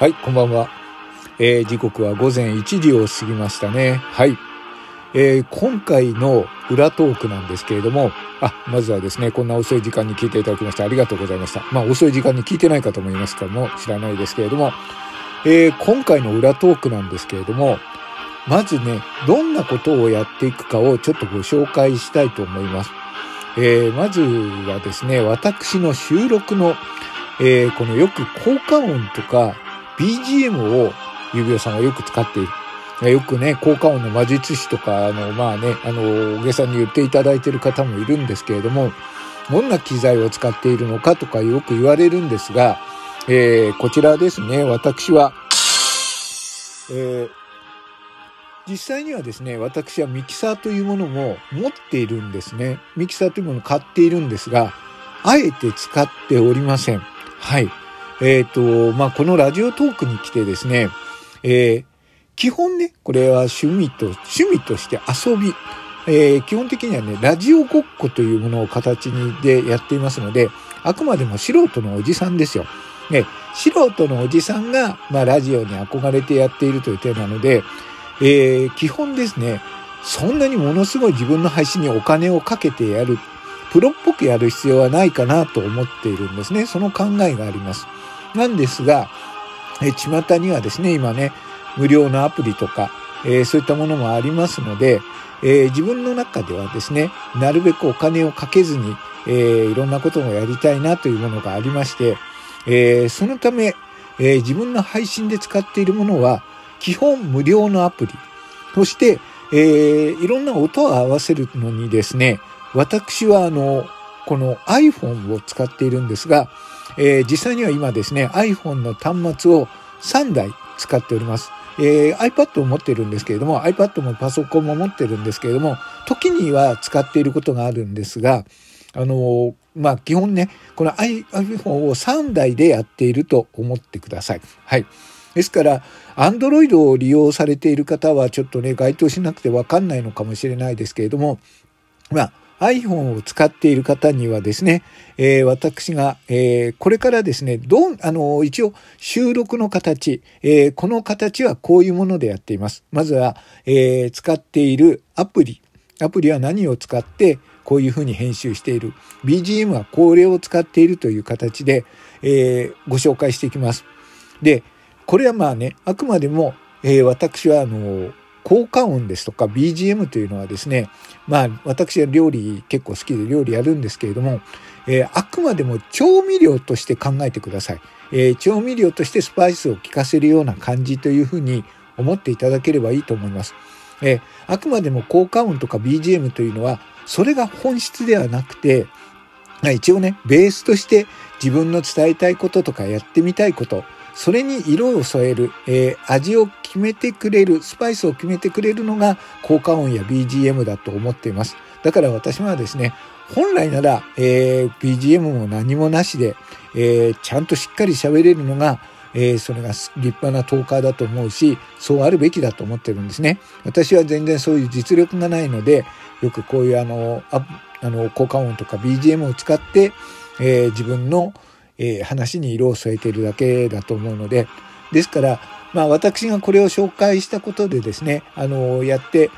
はい、こんばんは。えー、時刻は午前1時を過ぎましたね。はい。えー、今回の裏トークなんですけれども、あ、まずはですね、こんな遅い時間に聞いていただきましてありがとうございました。まあ、遅い時間に聞いてない方もいますかも知らないですけれども、えー、今回の裏トークなんですけれども、まずね、どんなことをやっていくかをちょっとご紹介したいと思います。えー、まずはですね、私の収録の、えー、このよく効果音とか BGM を指輪さんはよく使っている。よくね、効果音の魔術師とか、あの、まあね、あの、大げさに言っていただいている方もいるんですけれども、どんな機材を使っているのかとかよく言われるんですが、えー、こちらですね、私は、えー、実際にはですね、私はミキサーというものも持っているんですね。ミキサーというものを買っているんですが、あえて使っておりません。はい。えっ、ー、と、まあ、このラジオトークに来てですね、えー、基本ね、これは趣味と、趣味として遊び。えー、基本的にはね、ラジオごっこというものを形にでやっていますので、あくまでも素人のおじさんですよ。ね、素人のおじさんが、まあ、ラジオに憧れてやっているという点なので、えー、基本ですね、そんなにものすごい自分の配信にお金をかけてやる、プロっぽくやる必要はないかなと思っているんですね。その考えがあります。なんですが、え巷にはですね、今ね、無料のアプリとか、えー、そういったものもありますので、えー、自分の中ではですね、なるべくお金をかけずに、えー、いろんなことをやりたいなというものがありまして、えそのため、え自分の配信で使っているものは、基本無料のアプリ。そして、えいろんな音を合わせるのにですね、私はあの、この iPhone を使っているんですが、え実際には今ですね、iPhone の端末を3台使っております。えー、iPad を持ってるんですけれども、iPad もパソコンも持ってるんですけれども、時には使っていることがあるんですが、あのー、まあ、基本ね、この iPhone を3台でやっていると思ってください。はい。ですから、Android を利用されている方はちょっとね、該当しなくてわかんないのかもしれないですけれども、まあ、iPhone を使っている方にはですね、えー、私が、えー、これからですね、どん、あの、一応収録の形、えー、この形はこういうものでやっています。まずは、え使っているアプリ。アプリは何を使ってこういうふうに編集している。BGM はこれを使っているという形で、えご紹介していきます。で、これはまあね、あくまでも、え私はあの、効果音ですとか BGM というのはですね、まあ私は料理結構好きで料理やるんですけれども、えー、あくまでも調味料として考えてください、えー、調味料としてスパイスを効かせるような感じというふうに思っていただければいいと思います。えー、あくまでも効果音とか BGM というのはそれが本質ではなくて、一応ね、ベースとして自分の伝えたいこととかやってみたいこと、それに色を添える、えー、味を決めてくれる、スパイスを決めてくれるのが効果音や BGM だと思っています。だから私はですね、本来なら、えー、BGM も何もなしで、えー、ちゃんとしっかり喋れるのが、えー、それが立派なトーカーだと思うし、そうあるべきだと思ってるんですね。私は全然そういう実力がないので、よくこういうあの、ああの効果音とか BGM を使って、えー、自分の、えー、話に色を添えているだけだと思うので、ですから、まあ私がこれを紹介したことでですね、あの、やって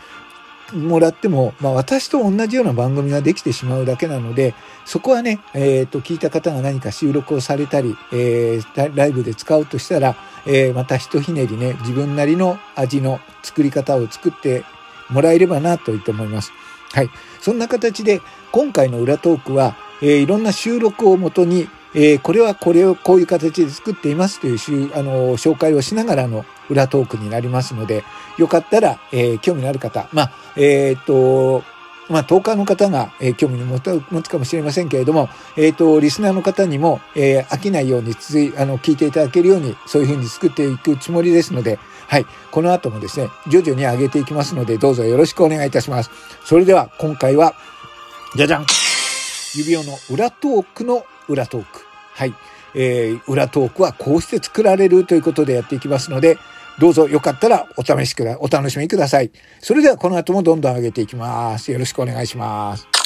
もらっても、まあ私と同じような番組ができてしまうだけなので、そこはね、えっ、ー、と、聞いた方が何か収録をされたり、えー、ライブで使うとしたら、えー、またひとひねりね、自分なりの味の作り方を作ってもらえればなといと思います。はい。そんな形で、今回の裏トークは、えー、いろんな収録をもとに、えー、これはこれをこういう形で作っていますというあの紹介をしながらの裏トークになりますので、よかったら、えー、興味のある方、まあ、えっと、まあ、10日の方が、えー、興味を持つかもしれませんけれども、えっ、ー、と、リスナーの方にも、えー、飽きないようについ、あの、聞いていただけるように、そういうふうに作っていくつもりですので、はい。この後もですね、徐々に上げていきますので、どうぞよろしくお願いいたします。それでは、今回は、じゃじゃん指輪の裏トークの裏トーク。はい。えー、裏トークはこうして作られるということでやっていきますので、どうぞよかったらお試しくだ、お楽しみください。それではこの後もどんどん上げていきます。よろしくお願いします。